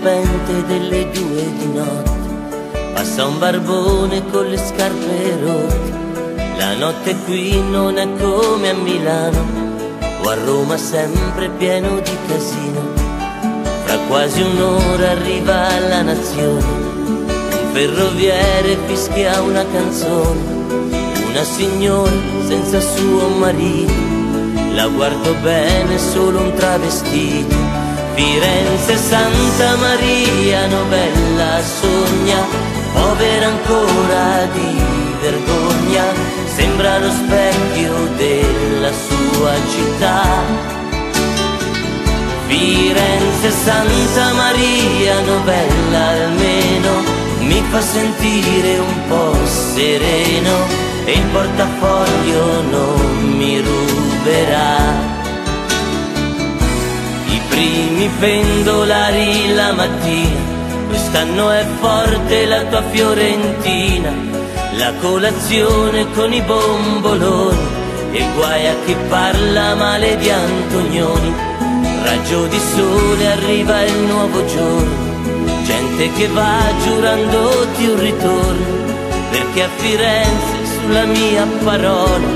Spente delle due di notte, passa un barbone con le scarpe rotte. La notte qui non è come a Milano o a Roma sempre pieno di casino. Fra quasi un'ora arriva la nazione, un ferroviere fischia una canzone, una signora senza suo marito la guardo bene solo un travestito. Firenze, Santa Maria, novella sogna, povera ancora di vergogna, sembra lo specchio della sua città. Firenze, Santa Maria, novella almeno, mi fa sentire un po' sereno e il portafoglio non pendolari la mattina, quest'anno è forte la tua Fiorentina, la colazione con i bomboloni e guai a chi parla male di Antonioni. Raggio di sole arriva il nuovo giorno, gente che va giurandoti un ritorno, perché a Firenze sulla mia parola,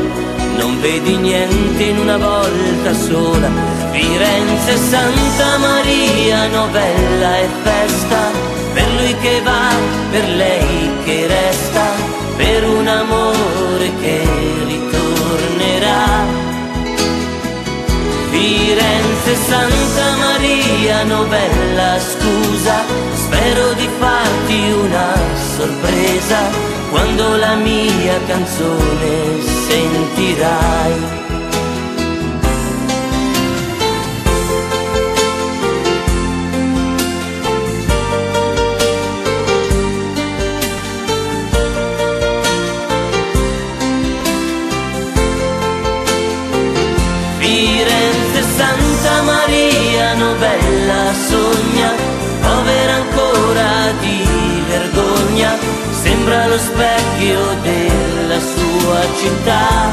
non vedi niente in una volta sola. Firenze, Santa Maria, novella e festa, per lui che va, per lei che resta, per un amore che ritornerà. Firenze, Santa Maria, novella, scusa, spero di farti una sorpresa quando la mia canzone sentirai. Firenze, Santa Maria, novella sogna, povera ancora di vergogna sembra lo specchio della sua città.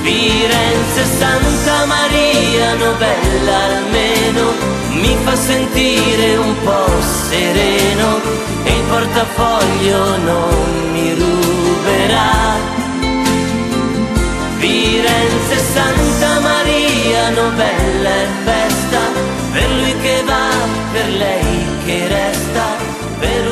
Firenze, Santa Maria, novella almeno, mi fa sentire un po' sereno e il portafoglio non Santa Maria novella e festa, per lui che va, per lei che resta, per